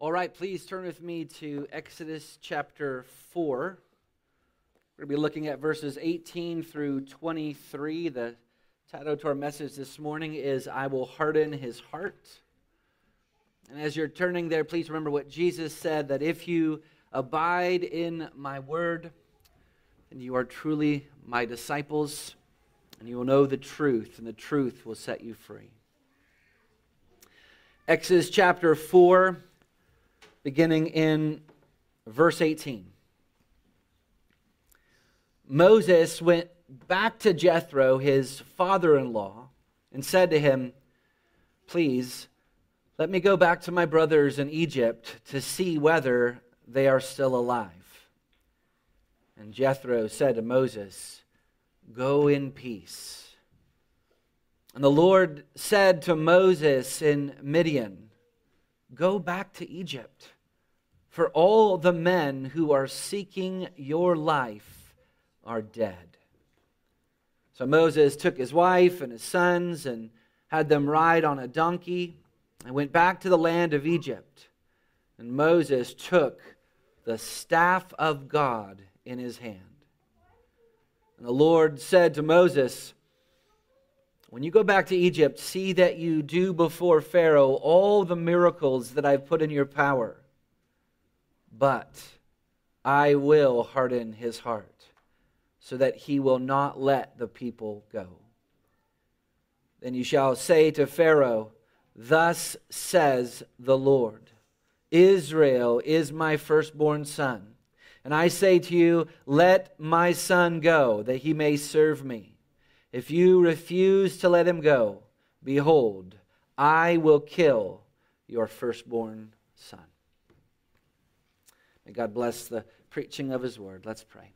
All right, please turn with me to Exodus chapter 4. We're going to be looking at verses 18 through 23. The title to our message this morning is I Will Harden His Heart. And as you're turning there, please remember what Jesus said that if you abide in my word, then you are truly my disciples, and you will know the truth, and the truth will set you free. Exodus chapter 4 beginning in verse 18. Moses went back to Jethro, his father in law, and said to him, Please, let me go back to my brothers in Egypt to see whether they are still alive. And Jethro said to Moses, Go in peace. And the Lord said to Moses in Midian, Go back to Egypt for all the men who are seeking your life are dead. So Moses took his wife and his sons and had them ride on a donkey and went back to the land of Egypt. And Moses took the staff of God in his hand. And the Lord said to Moses, When you go back to Egypt, see that you do before Pharaoh all the miracles that I've put in your power but I will harden his heart so that he will not let the people go. Then you shall say to Pharaoh, Thus says the Lord Israel is my firstborn son. And I say to you, Let my son go, that he may serve me. If you refuse to let him go, behold, I will kill your firstborn son. May God bless the preaching of His word. Let's pray.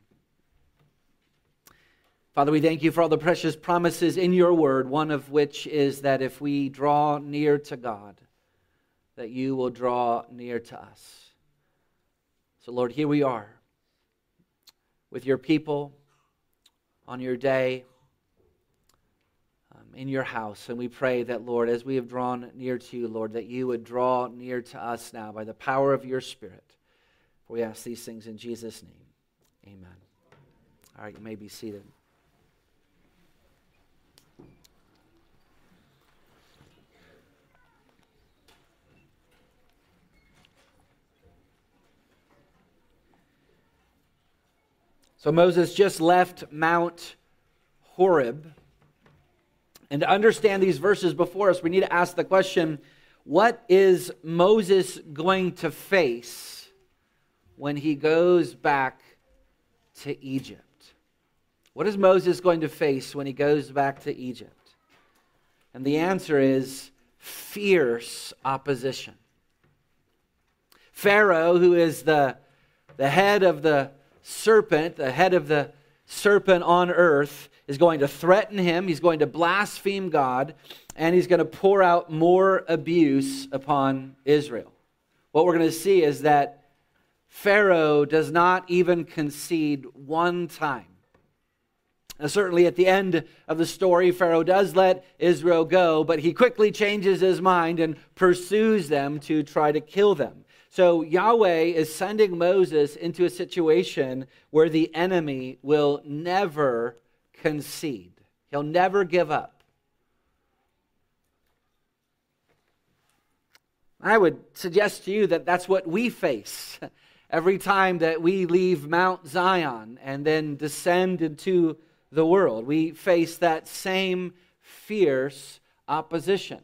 Father, we thank you for all the precious promises in your word, one of which is that if we draw near to God, that you will draw near to us. So, Lord, here we are with your people on your day um, in your house. And we pray that, Lord, as we have drawn near to you, Lord, that you would draw near to us now by the power of your Spirit. We ask these things in Jesus' name. Amen. All right, you may be seated. So Moses just left Mount Horeb. And to understand these verses before us, we need to ask the question what is Moses going to face when he goes back to Egypt. What is Moses going to face when he goes back to Egypt? And the answer is fierce opposition. Pharaoh, who is the, the head of the serpent, the head of the serpent on earth, is going to threaten him. He's going to blaspheme God, and he's going to pour out more abuse upon Israel. What we're going to see is that Pharaoh does not even concede one time. Now, certainly at the end of the story, Pharaoh does let Israel go, but he quickly changes his mind and pursues them to try to kill them. So Yahweh is sending Moses into a situation where the enemy will never concede, he'll never give up. I would suggest to you that that's what we face every time that we leave Mount Zion and then descend into the world. We face that same fierce opposition.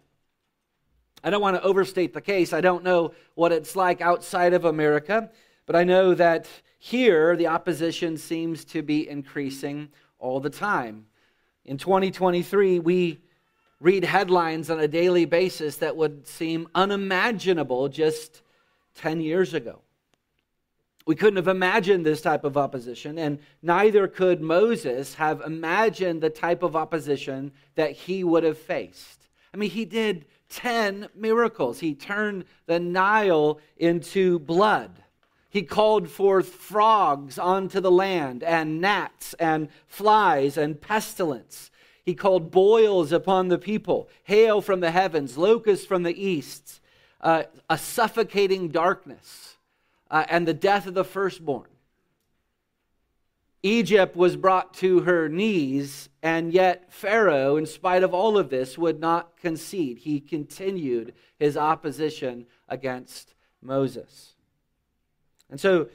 I don't want to overstate the case. I don't know what it's like outside of America, but I know that here the opposition seems to be increasing all the time. In 2023, we read headlines on a daily basis that would seem unimaginable just 10 years ago. We couldn't have imagined this type of opposition, and neither could Moses have imagined the type of opposition that he would have faced. I mean, he did 10 miracles. He turned the Nile into blood. He called forth frogs onto the land, and gnats, and flies, and pestilence. He called boils upon the people, hail from the heavens, locusts from the east. uh, a suffocating darkness uh, and the death of the firstborn. Egypt was brought to her knees, and yet Pharaoh, in spite of all of this, would not concede. He continued his opposition against Moses. And so,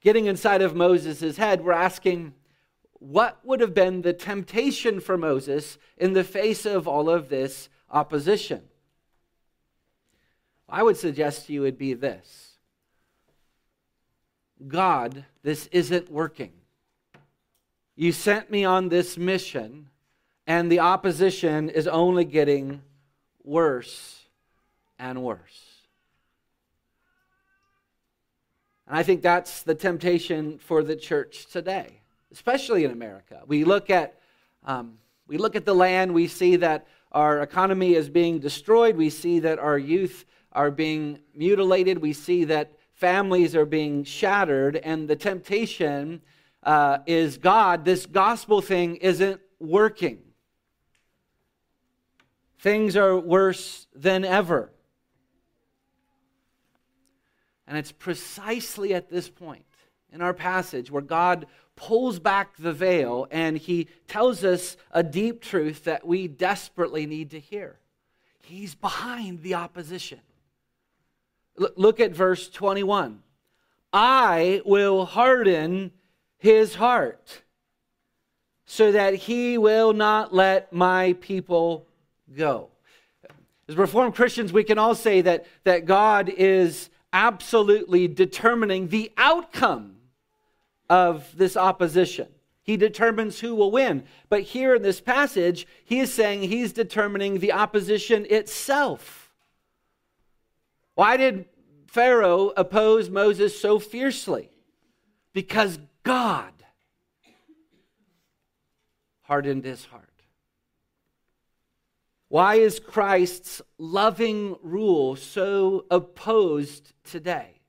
getting inside of Moses' head, we're asking what would have been the temptation for Moses in the face of all of this opposition? I would suggest to you it would be this God, this isn't working. You sent me on this mission, and the opposition is only getting worse and worse. And I think that's the temptation for the church today, especially in America. We look at, um, we look at the land, we see that our economy is being destroyed, we see that our youth are being mutilated, we see that families are being shattered, and the temptation uh, is God, this gospel thing isn't working. Things are worse than ever. And it's precisely at this point in our passage where God pulls back the veil and he tells us a deep truth that we desperately need to hear. He's behind the opposition. Look at verse 21. I will harden his heart so that he will not let my people go. As Reformed Christians, we can all say that, that God is absolutely determining the outcome of this opposition. He determines who will win. But here in this passage, he is saying he's determining the opposition itself. Why did Pharaoh oppose Moses so fiercely? Because God hardened his heart. Why is Christ's loving rule so opposed today?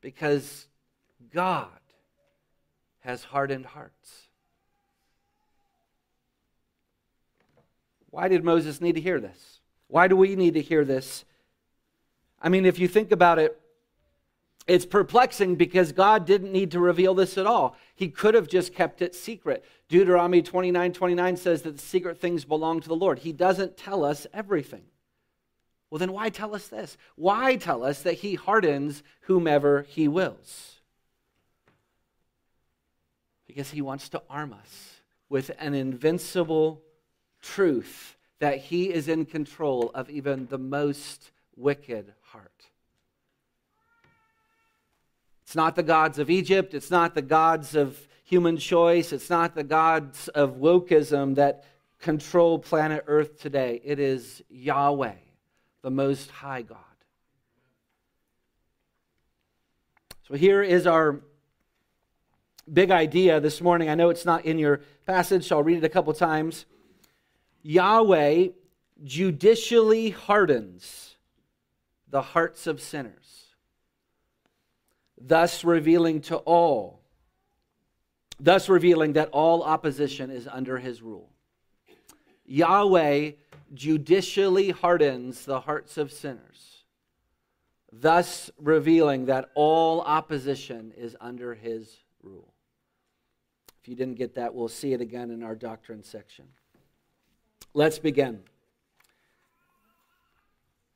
Because God has hardened hearts. Why did Moses need to hear this? Why do we need to hear this I mean, if you think about it, it's perplexing because God didn't need to reveal this at all. He could have just kept it secret. Deuteronomy 29 29 says that the secret things belong to the Lord. He doesn't tell us everything. Well, then why tell us this? Why tell us that He hardens whomever He wills? Because He wants to arm us with an invincible truth that He is in control of even the most wicked heart. It's not the gods of Egypt, it's not the gods of human choice, it's not the gods of wokeism that control planet Earth today. It is Yahweh, the Most High God. So here is our big idea this morning. I know it's not in your passage, so I'll read it a couple times. Yahweh judicially hardens the hearts of sinners, thus revealing to all, thus revealing that all opposition is under his rule. Yahweh judicially hardens the hearts of sinners, thus revealing that all opposition is under his rule. If you didn't get that, we'll see it again in our doctrine section. Let's begin.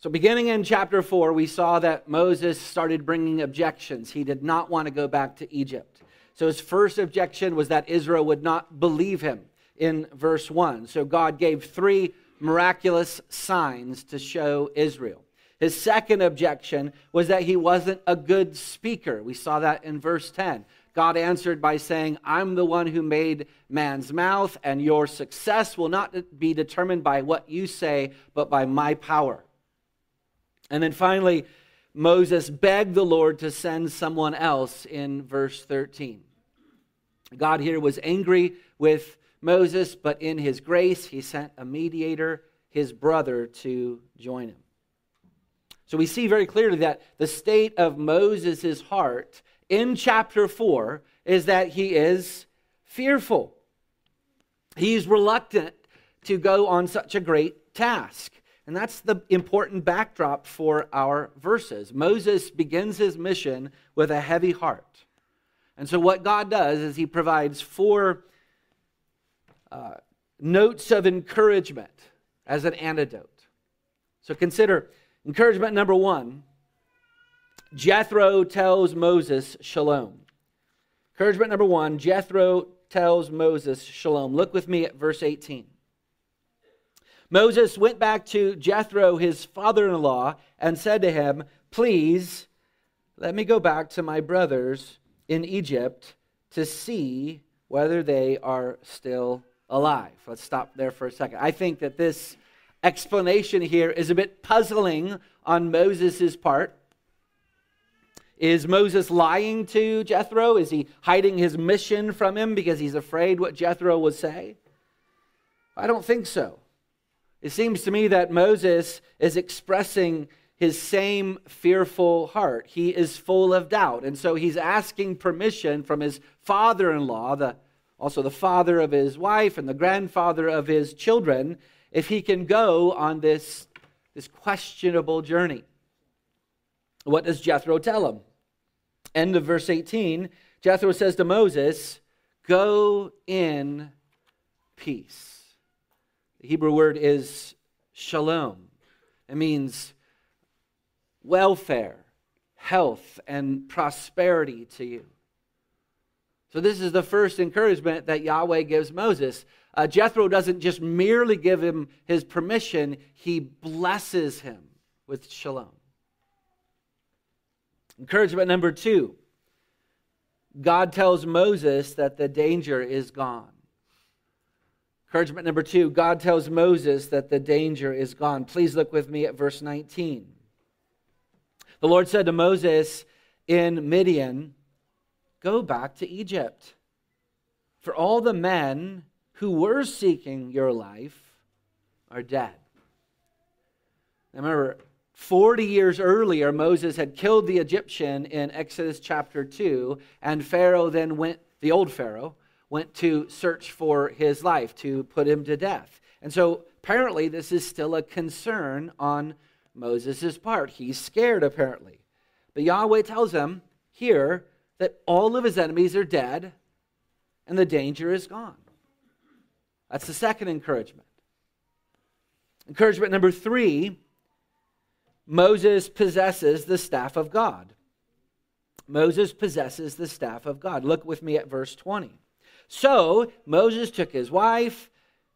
So, beginning in chapter 4, we saw that Moses started bringing objections. He did not want to go back to Egypt. So, his first objection was that Israel would not believe him in verse 1. So, God gave three miraculous signs to show Israel. His second objection was that he wasn't a good speaker. We saw that in verse 10. God answered by saying, I'm the one who made man's mouth, and your success will not be determined by what you say, but by my power. And then finally, Moses begged the Lord to send someone else in verse 13. God here was angry with Moses, but in his grace, he sent a mediator, his brother, to join him. So we see very clearly that the state of Moses' heart in chapter 4 is that he is fearful. He's reluctant to go on such a great task. And that's the important backdrop for our verses. Moses begins his mission with a heavy heart. And so, what God does is he provides four uh, notes of encouragement as an antidote. So, consider encouragement number one Jethro tells Moses shalom. Encouragement number one Jethro tells Moses shalom. Look with me at verse 18. Moses went back to Jethro, his father in law, and said to him, Please let me go back to my brothers in Egypt to see whether they are still alive. Let's stop there for a second. I think that this explanation here is a bit puzzling on Moses' part. Is Moses lying to Jethro? Is he hiding his mission from him because he's afraid what Jethro would say? I don't think so. It seems to me that Moses is expressing his same fearful heart. He is full of doubt. And so he's asking permission from his father in law, the, also the father of his wife and the grandfather of his children, if he can go on this, this questionable journey. What does Jethro tell him? End of verse 18 Jethro says to Moses, Go in peace. The Hebrew word is shalom. It means welfare, health, and prosperity to you. So, this is the first encouragement that Yahweh gives Moses. Uh, Jethro doesn't just merely give him his permission, he blesses him with shalom. Encouragement number two God tells Moses that the danger is gone. Encouragement number two God tells Moses that the danger is gone. Please look with me at verse 19. The Lord said to Moses in Midian, Go back to Egypt, for all the men who were seeking your life are dead. Remember, 40 years earlier, Moses had killed the Egyptian in Exodus chapter 2, and Pharaoh then went, the old Pharaoh, went to search for his life, to put him to death. And so apparently, this is still a concern on Moses' part. He's scared, apparently. But Yahweh tells him here that all of his enemies are dead and the danger is gone. That's the second encouragement. Encouragement number three Moses possesses the staff of God. Moses possesses the staff of God. Look with me at verse 20. So Moses took his wife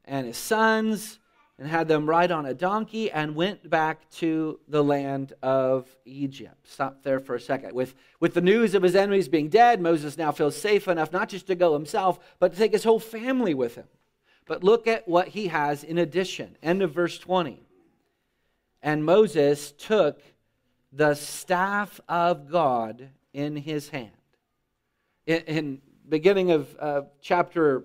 and his sons and had them ride on a donkey and went back to the land of Egypt. Stop there for a second. With, with the news of his enemies being dead, Moses now feels safe enough not just to go himself, but to take his whole family with him. But look at what he has in addition. End of verse 20. And Moses took the staff of God in his hand. In, in beginning of uh, chapter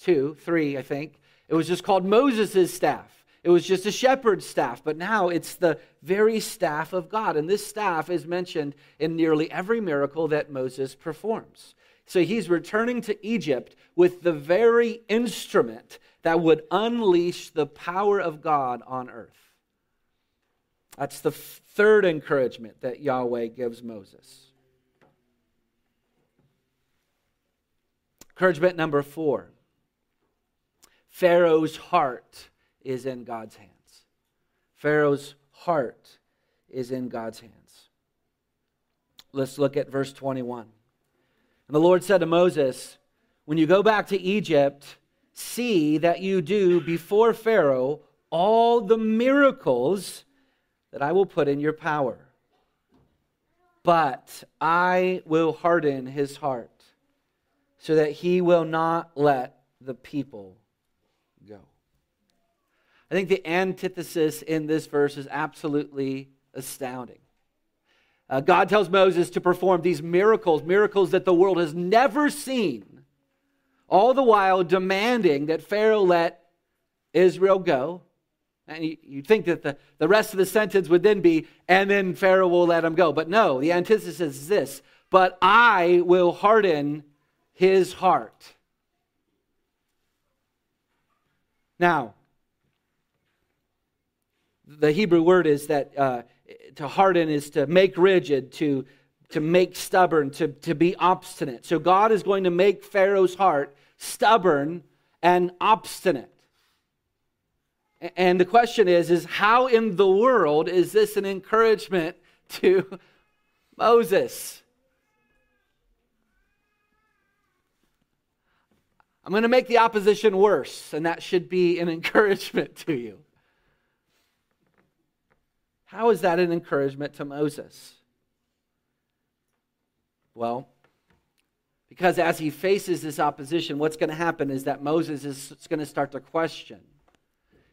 2, 3, I think, it was just called Moses' staff. It was just a shepherd's staff, but now it's the very staff of God. And this staff is mentioned in nearly every miracle that Moses performs. So he's returning to Egypt with the very instrument that would unleash the power of God on earth. That's the third encouragement that Yahweh gives Moses. Encouragement number four Pharaoh's heart is in God's hands. Pharaoh's heart is in God's hands. Let's look at verse 21. And the Lord said to Moses, When you go back to Egypt, see that you do before Pharaoh all the miracles that I will put in your power. But I will harden his heart so that he will not let the people go. I think the antithesis in this verse is absolutely astounding. Uh, God tells Moses to perform these miracles, miracles that the world has never seen, all the while demanding that Pharaoh let Israel go. And you, would think that the, the rest of the sentence would then be, and then Pharaoh will let him go. But no, the antithesis is this But I will harden his heart. Now, the Hebrew word is that uh, to harden is to make rigid, to, to make stubborn, to, to be obstinate. So God is going to make Pharaoh's heart stubborn and obstinate. And the question is, is how in the world is this an encouragement to Moses? I'm going to make the opposition worse, and that should be an encouragement to you. How is that an encouragement to Moses? Well, because as he faces this opposition, what's going to happen is that Moses is going to start to question.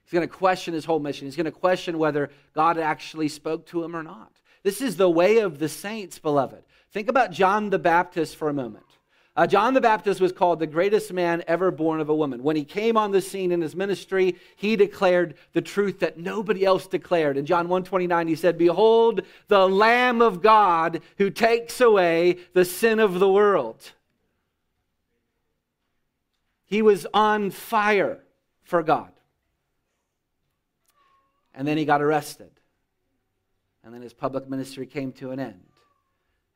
He's going to question his whole mission. He's going to question whether God actually spoke to him or not. This is the way of the saints, beloved. Think about John the Baptist for a moment. Uh, John the Baptist was called the greatest man ever born of a woman. When he came on the scene in his ministry, he declared the truth that nobody else declared. In John 1:29 he said, "Behold the lamb of God who takes away the sin of the world." He was on fire for God. And then he got arrested. And then his public ministry came to an end.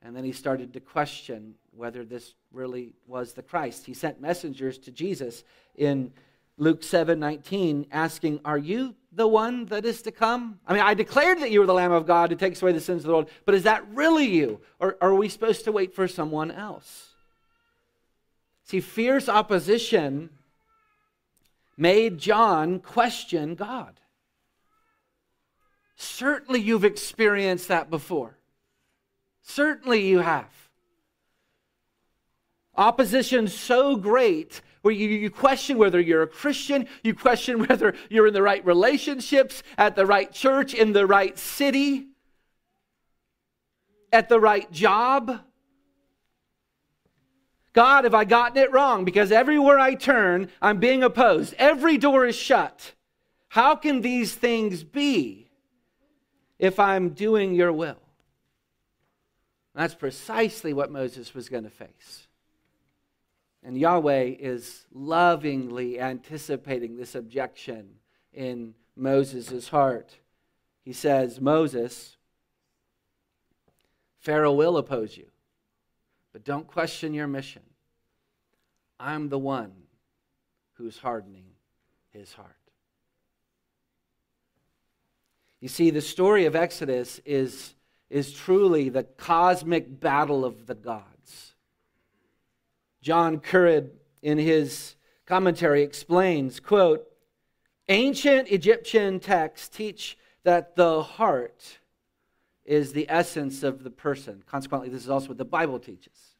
And then he started to question whether this really was the Christ. He sent messengers to Jesus in Luke 7 19, asking, Are you the one that is to come? I mean, I declared that you were the Lamb of God who takes away the sins of the world, but is that really you? Or are we supposed to wait for someone else? See, fierce opposition made John question God. Certainly, you've experienced that before. Certainly, you have. Opposition so great where you, you question whether you're a Christian, you question whether you're in the right relationships, at the right church, in the right city, at the right job. God, have I gotten it wrong? Because everywhere I turn, I'm being opposed. Every door is shut. How can these things be if I'm doing your will? That's precisely what Moses was going to face. And Yahweh is lovingly anticipating this objection in Moses' heart. He says, Moses, Pharaoh will oppose you, but don't question your mission. I'm the one who's hardening his heart. You see, the story of Exodus is, is truly the cosmic battle of the gods. John Currid, in his commentary, explains, quote, ancient Egyptian texts teach that the heart is the essence of the person. Consequently, this is also what the Bible teaches.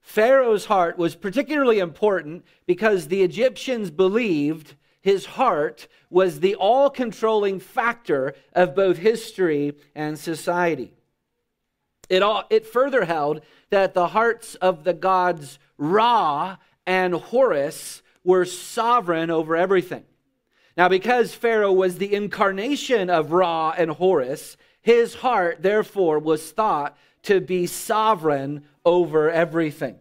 Pharaoh's heart was particularly important because the Egyptians believed his heart was the all controlling factor of both history and society. It, all, it further held that the hearts of the gods Ra and Horus were sovereign over everything. Now, because Pharaoh was the incarnation of Ra and Horus, his heart, therefore, was thought to be sovereign over everything.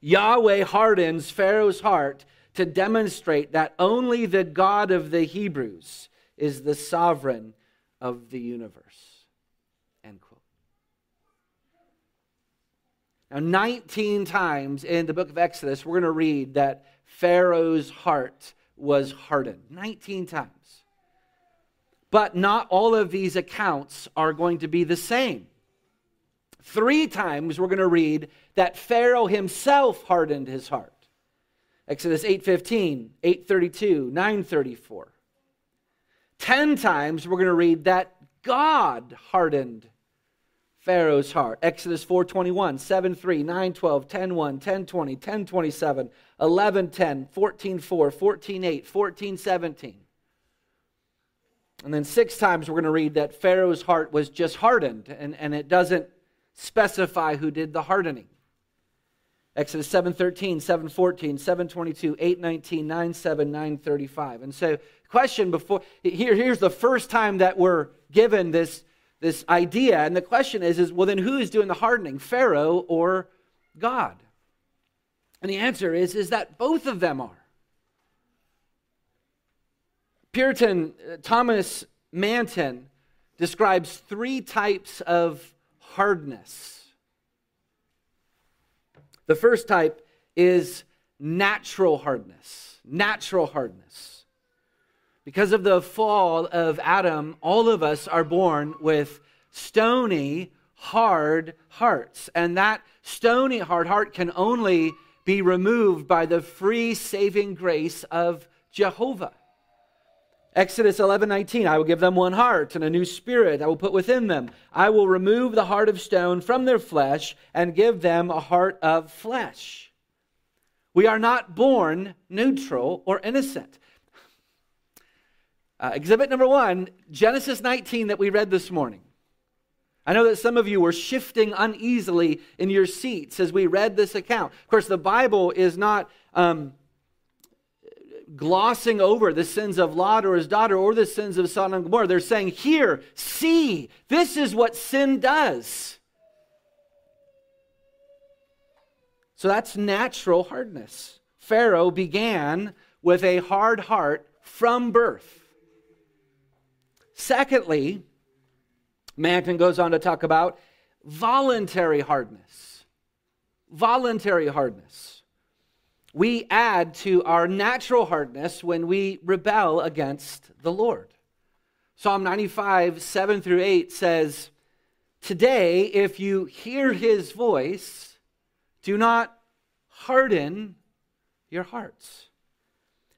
Yahweh hardens Pharaoh's heart to demonstrate that only the God of the Hebrews is the sovereign of the universe. Now, 19 times in the book of Exodus, we're going to read that Pharaoh's heart was hardened. 19 times. But not all of these accounts are going to be the same. Three times we're going to read that Pharaoh himself hardened his heart. Exodus 8:15, 8:32, 9:34. 10 times we're going to read that God hardened Pharaoh's heart. Exodus 4:21, 7:3, 9:12, 10:1, 10:20, 10:27, 11:10, 14:4, 14:8, 14:17. And then six times we're going to read that Pharaoh's heart was just hardened, and, and it doesn't specify who did the hardening. Exodus 7:13, 7:14, 7:22, 8:19, 9:7, 9:35. And so, question before here here's the first time that we're given this this idea. And the question is, is well, then who is doing the hardening, Pharaoh or God? And the answer is, is that both of them are. Puritan uh, Thomas Manton describes three types of hardness. The first type is natural hardness. Natural hardness. Because of the fall of Adam, all of us are born with stony, hard hearts. And that stony, hard heart can only be removed by the free saving grace of Jehovah. Exodus 11 19, I will give them one heart and a new spirit I will put within them. I will remove the heart of stone from their flesh and give them a heart of flesh. We are not born neutral or innocent. Uh, exhibit number one, Genesis 19 that we read this morning. I know that some of you were shifting uneasily in your seats as we read this account. Of course, the Bible is not um, glossing over the sins of Lot or his daughter or the sins of Sodom and Gomorrah. They're saying, Here, see, this is what sin does. So that's natural hardness. Pharaoh began with a hard heart from birth. Secondly, Manton goes on to talk about voluntary hardness. Voluntary hardness. We add to our natural hardness when we rebel against the Lord. Psalm 95, 7 through 8 says, Today, if you hear his voice, do not harden your hearts.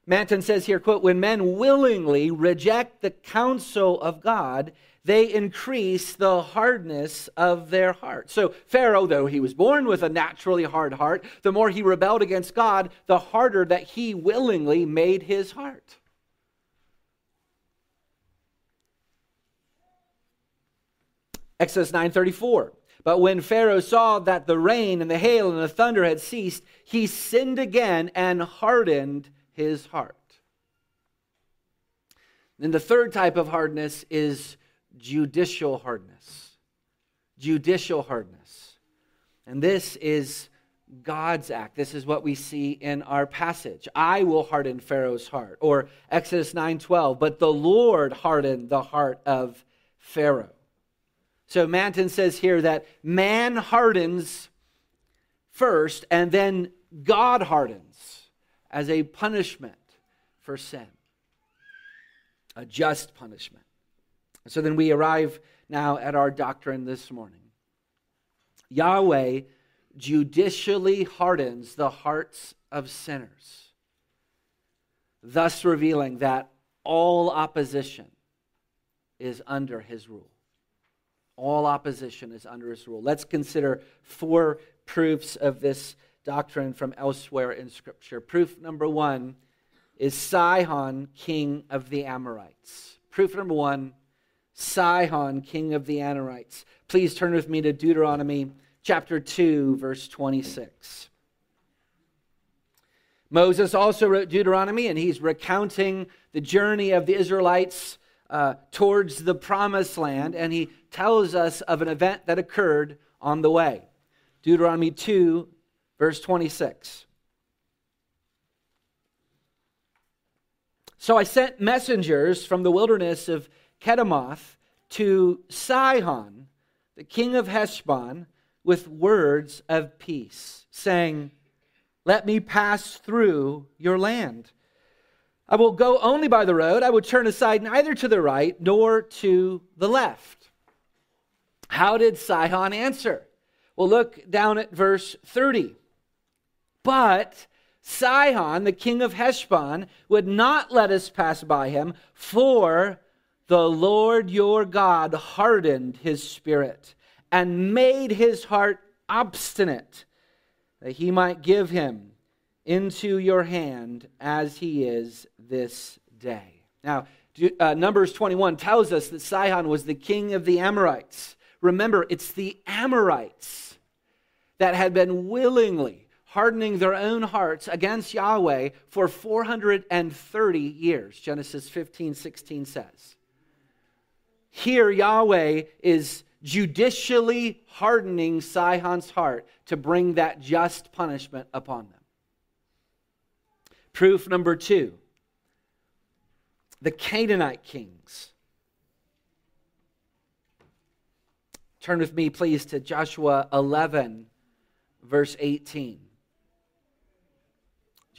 Manton says here, quote, when men willingly reject the counsel of God, they increase the hardness of their heart. So, Pharaoh, though he was born with a naturally hard heart, the more he rebelled against God, the harder that he willingly made his heart. Exodus 9:34 But when Pharaoh saw that the rain and the hail and the thunder had ceased he sinned again and hardened his heart. Then the third type of hardness is judicial hardness. Judicial hardness. And this is God's act. This is what we see in our passage. I will harden Pharaoh's heart. Or Exodus 9:12, but the Lord hardened the heart of Pharaoh. So Manton says here that man hardens first and then God hardens as a punishment for sin. A just punishment. So then we arrive now at our doctrine this morning. Yahweh judicially hardens the hearts of sinners, thus revealing that all opposition is under his rule. All opposition is under his rule. Let's consider four proofs of this doctrine from elsewhere in Scripture. Proof number one is Sihon, king of the Amorites. Proof number one Sihon, king of the Amorites. Please turn with me to Deuteronomy chapter 2, verse 26. Moses also wrote Deuteronomy, and he's recounting the journey of the Israelites uh, towards the promised land, and he tells us of an event that occurred on the way. Deuteronomy 2, verse 26. So I sent messengers from the wilderness of Kedemoth to Sihon, the king of Heshbon, with words of peace, saying, Let me pass through your land. I will go only by the road. I will turn aside neither to the right nor to the left. How did Sihon answer? Well, look down at verse 30. But Sihon, the king of Heshbon, would not let us pass by him, for the Lord your God hardened his spirit and made his heart obstinate, that he might give him into your hand as he is this day. Now, uh, Numbers 21 tells us that Sihon was the king of the Amorites. Remember, it's the Amorites that had been willingly hardening their own hearts against Yahweh for 430 years, Genesis 15, 16 says. Here, Yahweh is judicially hardening Sihon's heart to bring that just punishment upon them. Proof number two the Canaanite kings. Turn with me, please, to Joshua 11, verse 18.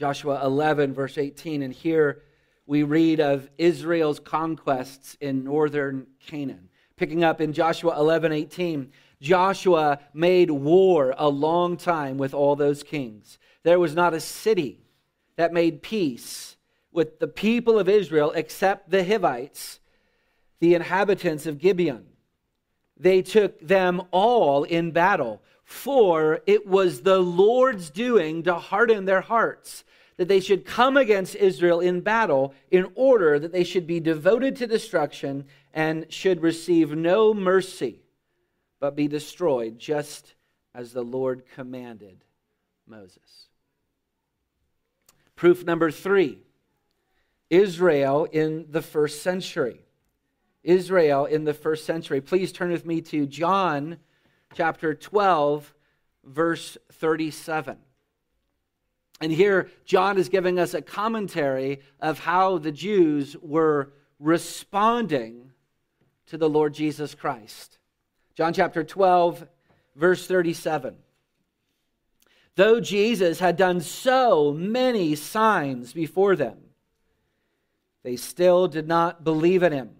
Joshua 11, verse 18. And here we read of Israel's conquests in northern Canaan. Picking up in Joshua 11, 18, Joshua made war a long time with all those kings. There was not a city that made peace with the people of Israel except the Hivites, the inhabitants of Gibeon. They took them all in battle, for it was the Lord's doing to harden their hearts, that they should come against Israel in battle in order that they should be devoted to destruction and should receive no mercy, but be destroyed, just as the Lord commanded Moses. Proof number three Israel in the first century. Israel in the first century. Please turn with me to John chapter 12, verse 37. And here, John is giving us a commentary of how the Jews were responding to the Lord Jesus Christ. John chapter 12, verse 37. Though Jesus had done so many signs before them, they still did not believe in him.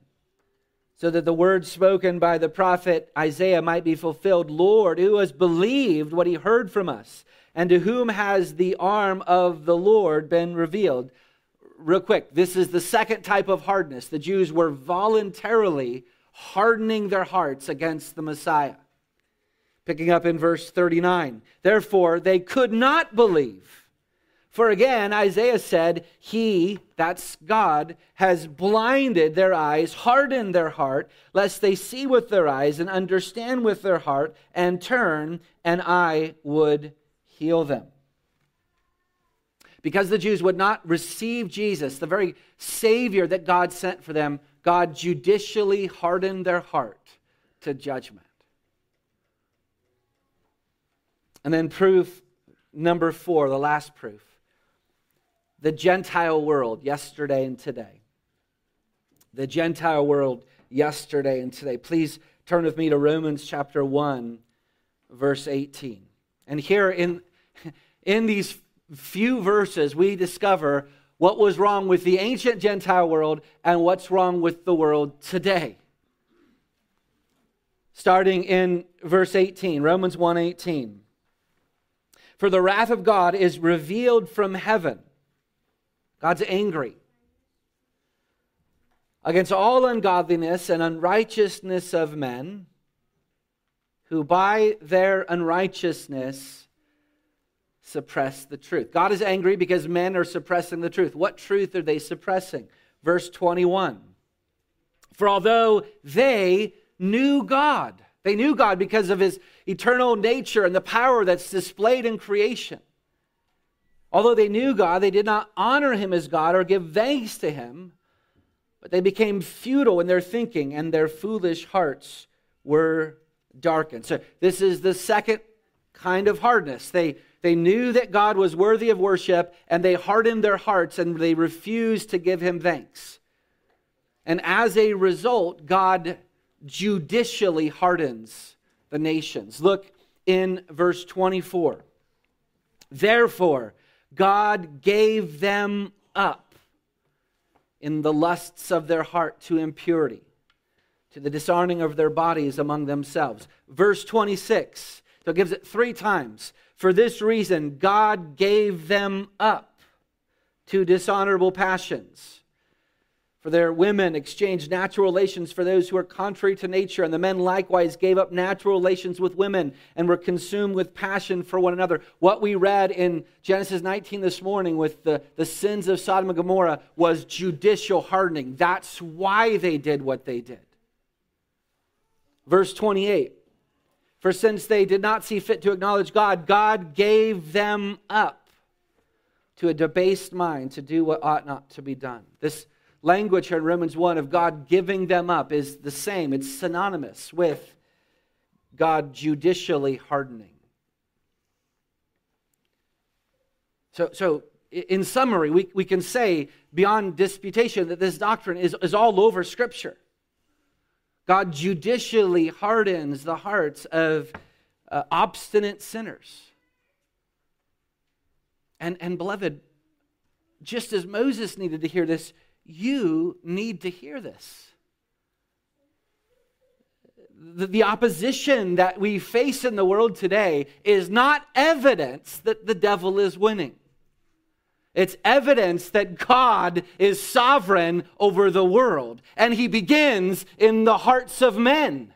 So that the word spoken by the prophet Isaiah might be fulfilled Lord, who has believed what he heard from us? And to whom has the arm of the Lord been revealed? Real quick, this is the second type of hardness. The Jews were voluntarily hardening their hearts against the Messiah. Picking up in verse 39. Therefore, they could not believe for again, Isaiah said, He, that's God, has blinded their eyes, hardened their heart, lest they see with their eyes and understand with their heart and turn, and I would heal them. Because the Jews would not receive Jesus, the very Savior that God sent for them, God judicially hardened their heart to judgment. And then proof number four, the last proof the Gentile world yesterday and today. The Gentile world yesterday and today. Please turn with me to Romans chapter 1, verse 18. And here in, in these few verses, we discover what was wrong with the ancient Gentile world and what's wrong with the world today. Starting in verse 18, Romans 1:18. For the wrath of God is revealed from heaven God's angry against all ungodliness and unrighteousness of men who by their unrighteousness suppress the truth. God is angry because men are suppressing the truth. What truth are they suppressing? Verse 21. For although they knew God, they knew God because of his eternal nature and the power that's displayed in creation. Although they knew God, they did not honor him as God or give thanks to him, but they became futile in their thinking, and their foolish hearts were darkened. So, this is the second kind of hardness. They, they knew that God was worthy of worship, and they hardened their hearts and they refused to give him thanks. And as a result, God judicially hardens the nations. Look in verse 24. Therefore, God gave them up in the lusts of their heart to impurity, to the disarming of their bodies among themselves. Verse 26, so it gives it three times. For this reason, God gave them up to dishonorable passions for their women exchanged natural relations for those who are contrary to nature, and the men likewise gave up natural relations with women and were consumed with passion for one another. What we read in Genesis 19 this morning with the, the sins of Sodom and Gomorrah was judicial hardening. That's why they did what they did. Verse 28 For since they did not see fit to acknowledge God, God gave them up to a debased mind to do what ought not to be done. This language here in Romans 1 of God giving them up is the same. It's synonymous with God judicially hardening. So, so in summary, we, we can say beyond disputation that this doctrine is, is all over Scripture. God judicially hardens the hearts of uh, obstinate sinners. And, and beloved, just as Moses needed to hear this, you need to hear this. The, the opposition that we face in the world today is not evidence that the devil is winning. It's evidence that God is sovereign over the world. And he begins in the hearts of men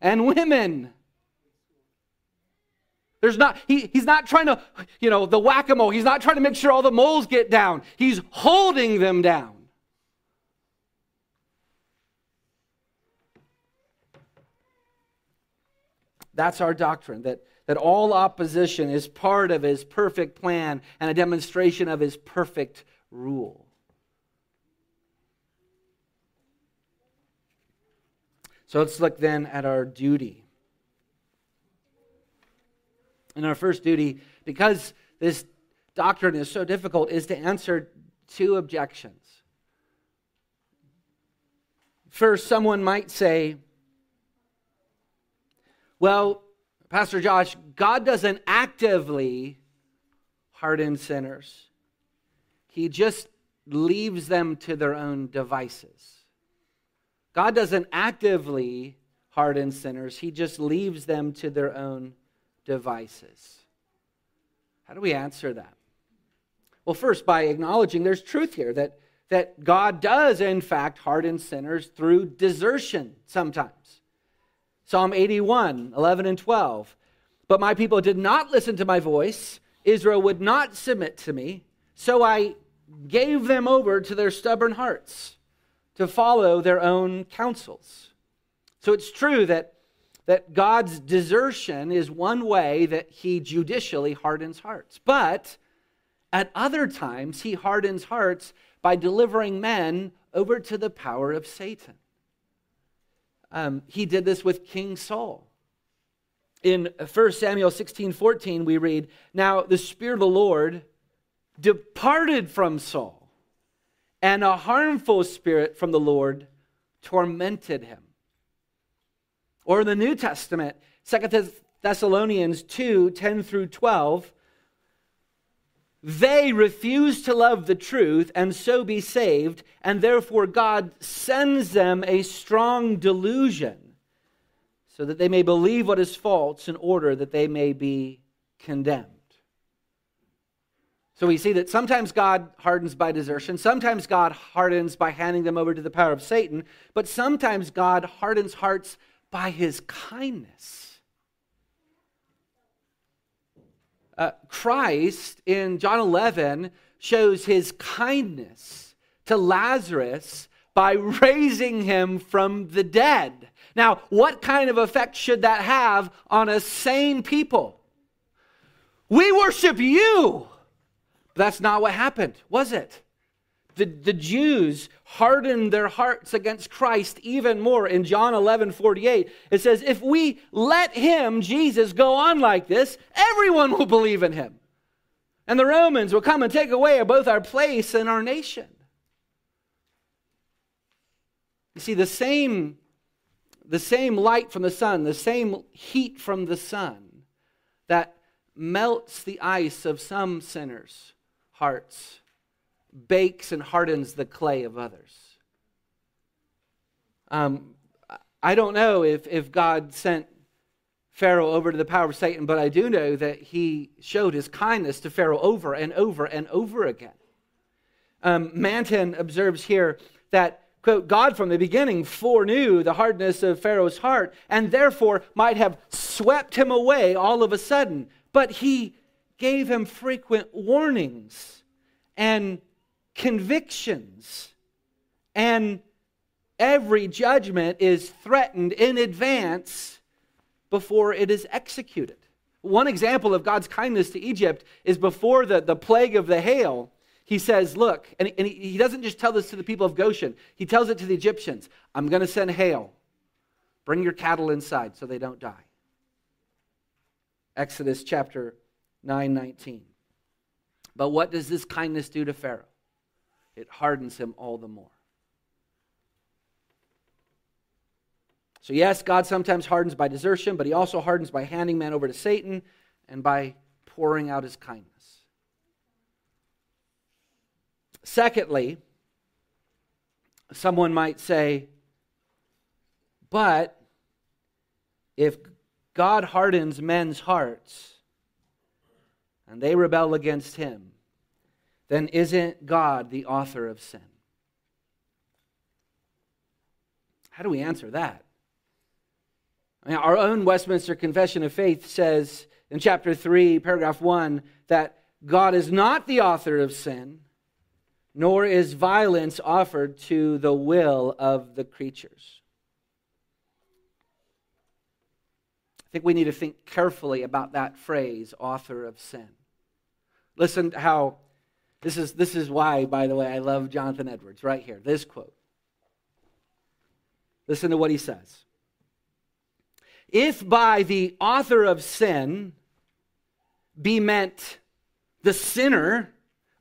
and women. There's not, he, he's not trying to, you know, the whack a mole. He's not trying to make sure all the moles get down. He's holding them down. That's our doctrine that, that all opposition is part of his perfect plan and a demonstration of his perfect rule. So let's look then at our duty. And our first duty, because this doctrine is so difficult, is to answer two objections. First, someone might say, well, Pastor Josh, God doesn't actively harden sinners, He just leaves them to their own devices. God doesn't actively harden sinners, He just leaves them to their own devices. How do we answer that? Well, first, by acknowledging there's truth here that, that God does, in fact, harden sinners through desertion sometimes. Psalm 81, 11 and 12. But my people did not listen to my voice. Israel would not submit to me. So I gave them over to their stubborn hearts to follow their own counsels. So it's true that, that God's desertion is one way that he judicially hardens hearts. But at other times, he hardens hearts by delivering men over to the power of Satan. Um, he did this with King Saul. In 1 Samuel 16 14, we read, Now the Spirit of the Lord departed from Saul, and a harmful spirit from the Lord tormented him. Or in the New Testament, 2 Thessalonians 2 10 through 12, they refuse to love the truth and so be saved, and therefore God sends them a strong delusion so that they may believe what is false in order that they may be condemned. So we see that sometimes God hardens by desertion, sometimes God hardens by handing them over to the power of Satan, but sometimes God hardens hearts by his kindness. Uh, Christ in John 11 shows his kindness to Lazarus by raising him from the dead. Now, what kind of effect should that have on a sane people? We worship you. But that's not what happened, was it? The, the Jews hardened their hearts against Christ even more. In John 11 48, it says, If we let him, Jesus, go on like this, everyone will believe in him. And the Romans will come and take away both our place and our nation. You see, the same, the same light from the sun, the same heat from the sun that melts the ice of some sinners' hearts bakes and hardens the clay of others. Um, I don't know if, if God sent Pharaoh over to the power of Satan, but I do know that he showed his kindness to Pharaoh over and over and over again. Um, Manton observes here that, quote, God from the beginning foreknew the hardness of Pharaoh's heart and therefore might have swept him away all of a sudden, but he gave him frequent warnings and convictions. And every judgment is threatened in advance before it is executed. One example of God's kindness to Egypt is before the, the plague of the hail. He says, Look, and, and he, he doesn't just tell this to the people of Goshen, he tells it to the Egyptians I'm going to send hail. Bring your cattle inside so they don't die. Exodus chapter 9 19. But what does this kindness do to Pharaoh? It hardens him all the more. So, yes, God sometimes hardens by desertion, but he also hardens by handing men over to Satan and by pouring out his kindness. Secondly, someone might say, but if God hardens men's hearts and they rebel against him, then isn't God the author of sin? How do we answer that? I mean, our own Westminster Confession of Faith says in chapter 3, paragraph 1, that God is not the author of sin, nor is violence offered to the will of the creatures. I think we need to think carefully about that phrase, author of sin. Listen to how this is, this is why, by the way, I love Jonathan Edwards right here. This quote. Listen to what he says. If by the author of sin be meant the sinner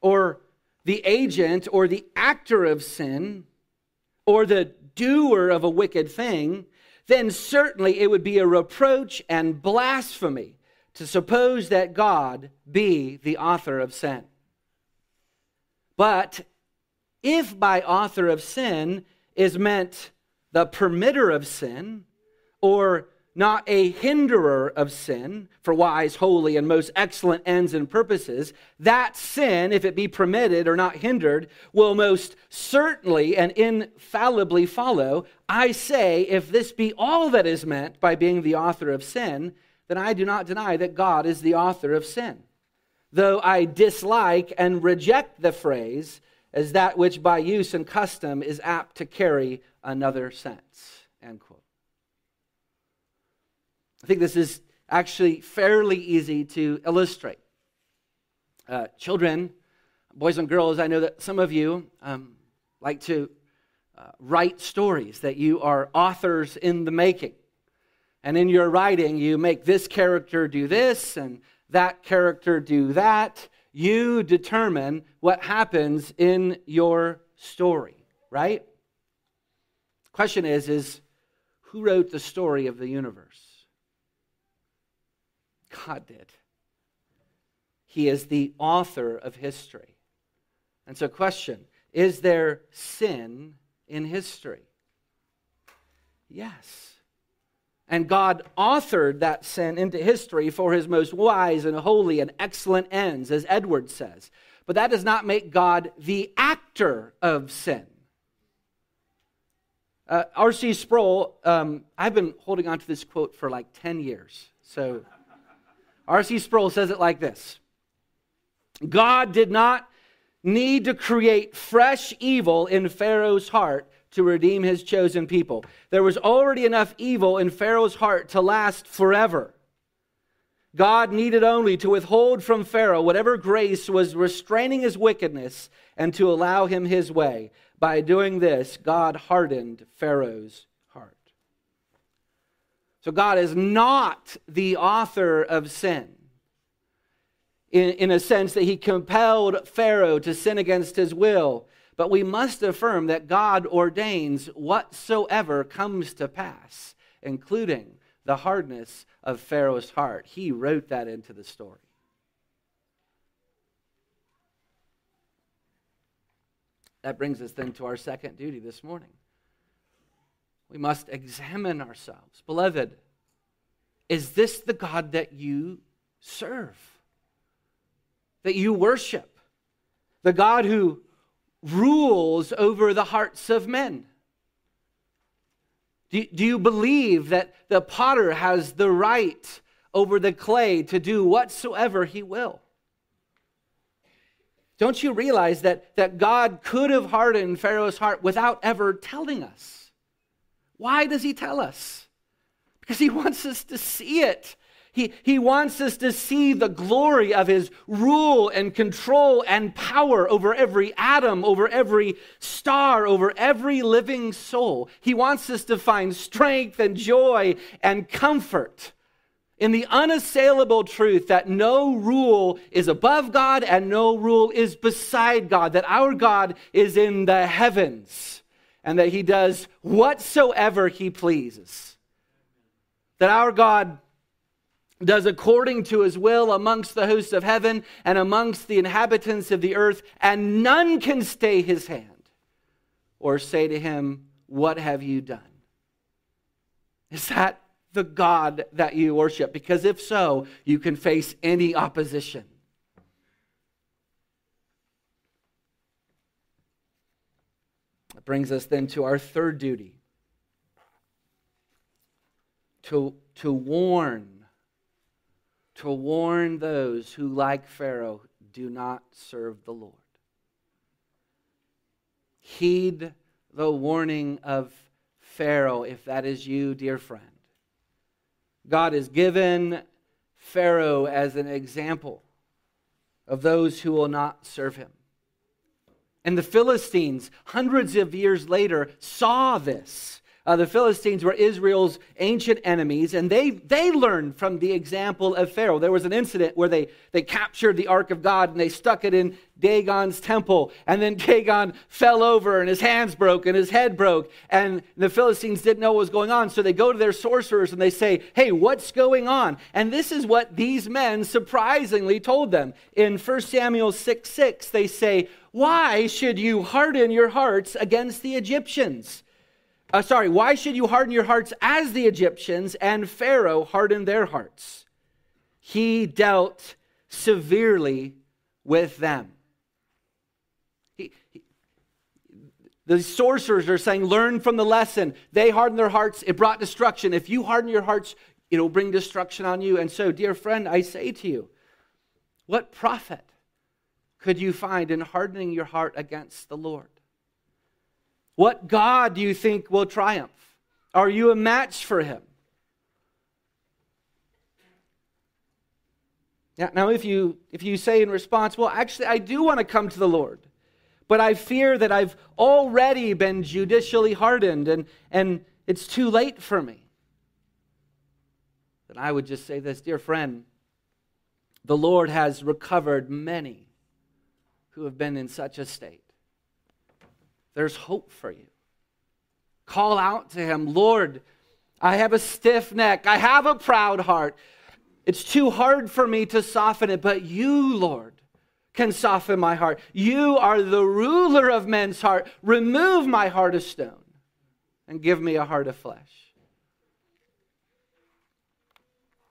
or the agent or the actor of sin or the doer of a wicked thing, then certainly it would be a reproach and blasphemy to suppose that God be the author of sin. But if by author of sin is meant the permitter of sin, or not a hinderer of sin for wise, holy, and most excellent ends and purposes, that sin, if it be permitted or not hindered, will most certainly and infallibly follow. I say, if this be all that is meant by being the author of sin, then I do not deny that God is the author of sin. Though I dislike and reject the phrase as that which by use and custom is apt to carry another sense. End quote. I think this is actually fairly easy to illustrate. Uh, children, boys and girls, I know that some of you um, like to uh, write stories, that you are authors in the making. And in your writing, you make this character do this and that character do that. You determine what happens in your story, right? Question is, is who wrote the story of the universe? God did. He is the author of history. And so, question is there sin in history? Yes. And God authored that sin into history for his most wise and holy and excellent ends, as Edward says. But that does not make God the actor of sin. Uh, R.C. Sproul, um, I've been holding on to this quote for like 10 years. So R.C. Sproul says it like this God did not need to create fresh evil in Pharaoh's heart to redeem his chosen people. There was already enough evil in Pharaoh's heart to last forever. God needed only to withhold from Pharaoh whatever grace was restraining his wickedness and to allow him his way. By doing this, God hardened Pharaoh's heart. so God is not the author of sin. In, in a sense that he compelled Pharaoh to sin against his will. But we must affirm that God ordains whatsoever comes to pass, including the hardness of Pharaoh's heart. He wrote that into the story. That brings us then to our second duty this morning. We must examine ourselves. Beloved, is this the God that you serve? That you worship? The God who rules over the hearts of men? Do, do you believe that the potter has the right over the clay to do whatsoever he will? Don't you realize that, that God could have hardened Pharaoh's heart without ever telling us? Why does he tell us? Because he wants us to see it. He, he wants us to see the glory of his rule and control and power over every atom, over every star, over every living soul. He wants us to find strength and joy and comfort in the unassailable truth that no rule is above God and no rule is beside God, that our God is in the heavens and that he does whatsoever he pleases. That our God does according to his will amongst the hosts of heaven and amongst the inhabitants of the earth, and none can stay his hand or say to him, What have you done? Is that the God that you worship? Because if so, you can face any opposition. That brings us then to our third duty to, to warn to warn those who, like Pharaoh, do not serve the Lord. Heed the warning of Pharaoh, if that is you, dear friend. God has given Pharaoh as an example of those who will not serve him. And the Philistines, hundreds of years later, saw this uh, the Philistines were Israel's ancient enemies, and they, they learned from the example of Pharaoh. There was an incident where they, they captured the Ark of God and they stuck it in Dagon's temple, and then Dagon fell over and his hands broke and his head broke, and the Philistines didn't know what was going on. So they go to their sorcerers and they say, Hey, what's going on? And this is what these men surprisingly told them. In 1 Samuel 6 6, they say, Why should you harden your hearts against the Egyptians? Uh, sorry, why should you harden your hearts as the Egyptians and Pharaoh hardened their hearts? He dealt severely with them. He, he, the sorcerers are saying, learn from the lesson. They hardened their hearts, it brought destruction. If you harden your hearts, it'll bring destruction on you. And so, dear friend, I say to you, what profit could you find in hardening your heart against the Lord? What God do you think will triumph? Are you a match for him? Now, if you, if you say in response, well, actually, I do want to come to the Lord, but I fear that I've already been judicially hardened and, and it's too late for me, then I would just say this Dear friend, the Lord has recovered many who have been in such a state there's hope for you. Call out to him, Lord, I have a stiff neck, I have a proud heart. It's too hard for me to soften it, but you, Lord, can soften my heart. You are the ruler of men's heart. Remove my heart of stone and give me a heart of flesh.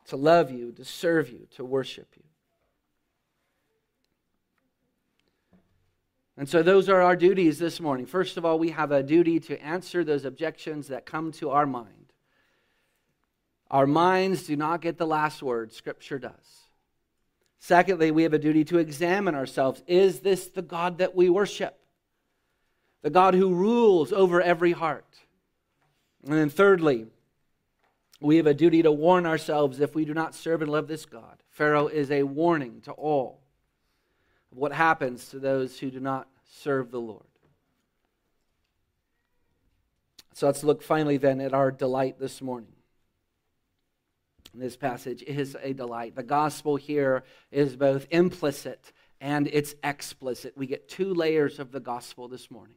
To love you, to serve you, to worship you. And so, those are our duties this morning. First of all, we have a duty to answer those objections that come to our mind. Our minds do not get the last word, Scripture does. Secondly, we have a duty to examine ourselves. Is this the God that we worship? The God who rules over every heart. And then, thirdly, we have a duty to warn ourselves if we do not serve and love this God. Pharaoh is a warning to all what happens to those who do not serve the Lord. So let's look finally then at our delight this morning. This passage is a delight. The gospel here is both implicit and it's explicit. We get two layers of the gospel this morning.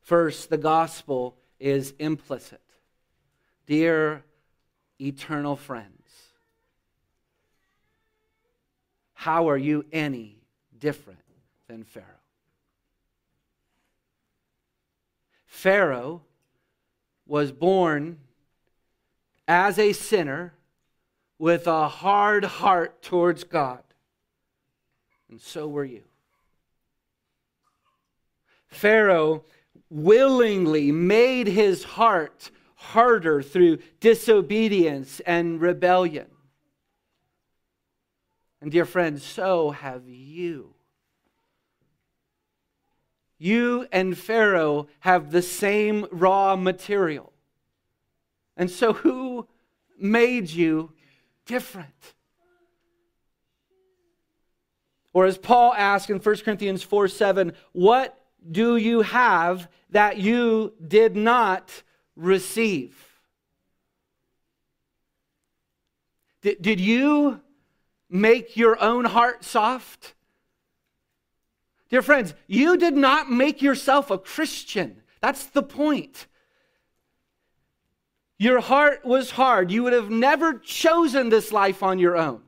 First, the gospel is implicit. Dear eternal friends, How are you any different than Pharaoh? Pharaoh was born as a sinner with a hard heart towards God. And so were you. Pharaoh willingly made his heart harder through disobedience and rebellion. And dear friends, so have you. You and Pharaoh have the same raw material. And so, who made you different? Or as Paul asked in 1 Corinthians 4 7, what do you have that you did not receive? Did, did you make your own heart soft? Dear friends, you did not make yourself a Christian. That's the point. Your heart was hard. You would have never chosen this life on your own.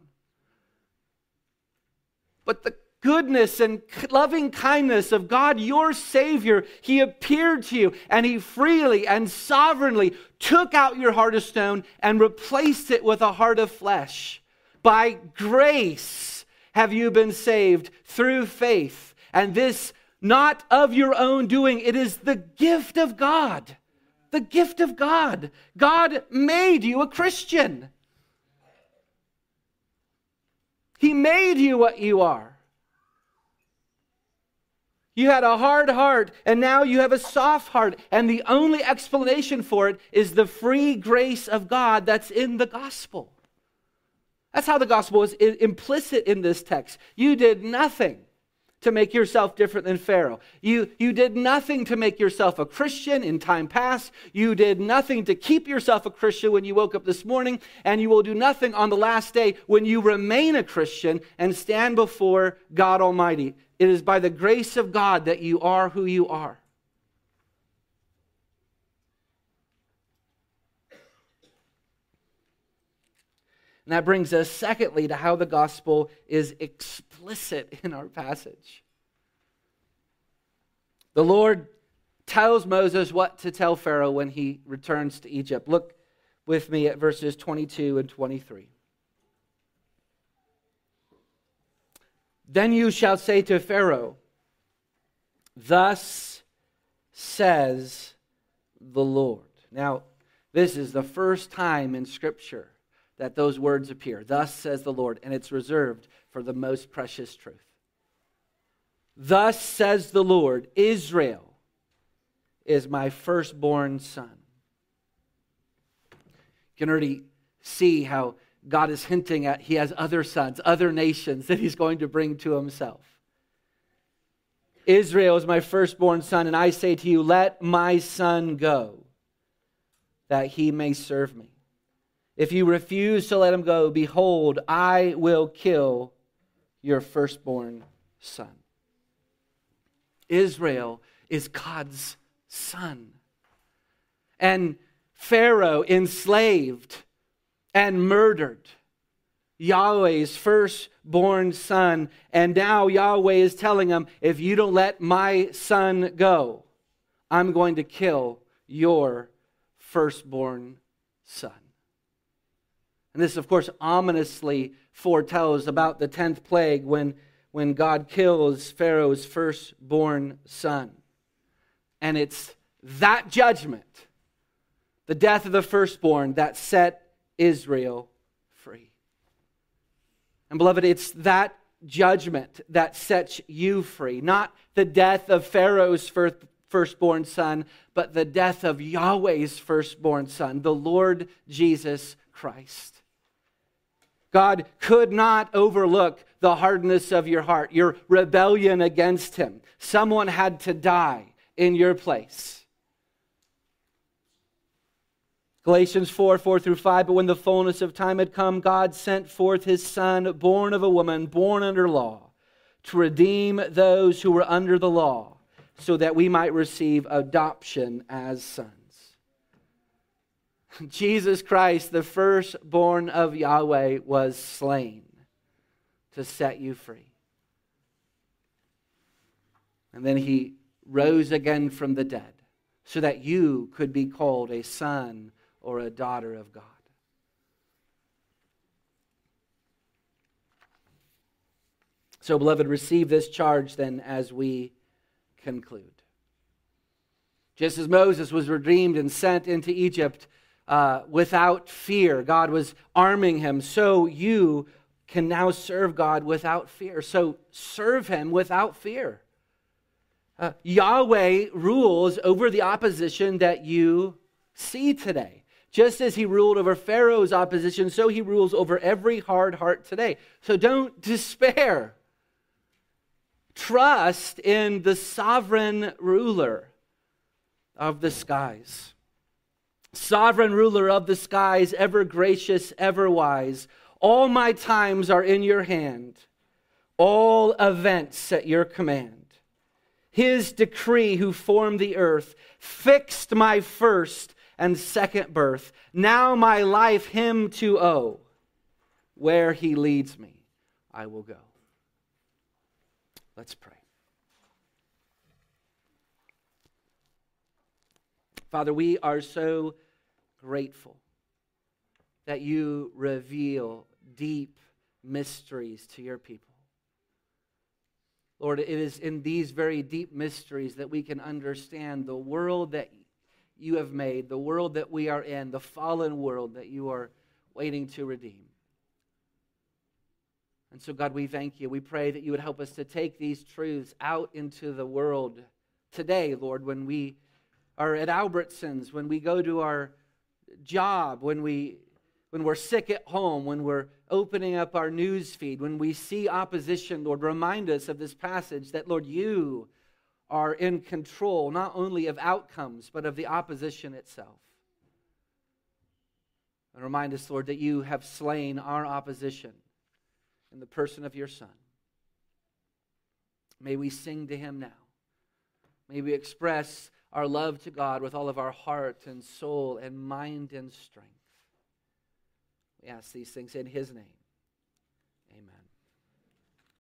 But the goodness and loving kindness of God, your Savior, He appeared to you and He freely and sovereignly took out your heart of stone and replaced it with a heart of flesh. By grace have you been saved through faith. And this not of your own doing, it is the gift of God. The gift of God. God made you a Christian. He made you what you are. You had a hard heart, and now you have a soft heart. And the only explanation for it is the free grace of God that's in the gospel. That's how the gospel is implicit in this text. You did nothing to make yourself different than Pharaoh. You, you did nothing to make yourself a Christian in time past. You did nothing to keep yourself a Christian when you woke up this morning. And you will do nothing on the last day when you remain a Christian and stand before God Almighty. It is by the grace of God that you are who you are. And that brings us, secondly, to how the gospel is explicit in our passage. The Lord tells Moses what to tell Pharaoh when he returns to Egypt. Look with me at verses 22 and 23. Then you shall say to Pharaoh, Thus says the Lord. Now, this is the first time in Scripture that those words appear. Thus says the Lord, and it's reserved for the most precious truth. Thus says the Lord, Israel is my firstborn son. You can already see how God is hinting at he has other sons, other nations that he's going to bring to himself. Israel is my firstborn son, and I say to you, let my son go, that he may serve me. If you refuse to let him go, behold, I will kill your firstborn son. Israel is God's son. And Pharaoh enslaved and murdered Yahweh's firstborn son. And now Yahweh is telling him, if you don't let my son go, I'm going to kill your firstborn son. And this, of course, ominously foretells about the 10th plague when, when God kills Pharaoh's firstborn son. And it's that judgment, the death of the firstborn, that set Israel free. And beloved, it's that judgment that sets you free, not the death of Pharaoh's firstborn son, but the death of Yahweh's firstborn son, the Lord Jesus Christ. God could not overlook the hardness of your heart, your rebellion against Him. Someone had to die in your place. Galatians 4 4 through 5. But when the fullness of time had come, God sent forth his Son, born of a woman, born under law, to redeem those who were under the law, so that we might receive adoption as sons. Jesus Christ, the firstborn of Yahweh, was slain to set you free. And then he rose again from the dead so that you could be called a son or a daughter of God. So, beloved, receive this charge then as we conclude. Just as Moses was redeemed and sent into Egypt uh, without fear, God was arming him, so you can now serve God without fear. So serve him without fear. Uh, Yahweh rules over the opposition that you see today. Just as he ruled over Pharaoh's opposition, so he rules over every hard heart today. So don't despair. Trust in the sovereign ruler of the skies. Sovereign ruler of the skies, ever gracious, ever wise, All my times are in your hand, all events at your command. His decree, who formed the earth, fixed my first and second birth. Now my life him to owe. Where he leads me, I will go. Let's pray. Father, we are so grateful that you reveal deep mysteries to your people. Lord, it is in these very deep mysteries that we can understand the world that you have made, the world that we are in, the fallen world that you are waiting to redeem. And so, God, we thank you. We pray that you would help us to take these truths out into the world today, Lord, when we are at Albertsons, when we go to our job, when we when we're sick at home, when we're opening up our news feed, when we see opposition, Lord, remind us of this passage that, Lord, you are in control not only of outcomes, but of the opposition itself. And remind us, Lord, that you have slain our opposition in the person of your Son. May we sing to him now. May we express our love to God with all of our heart and soul and mind and strength. We ask these things in his name.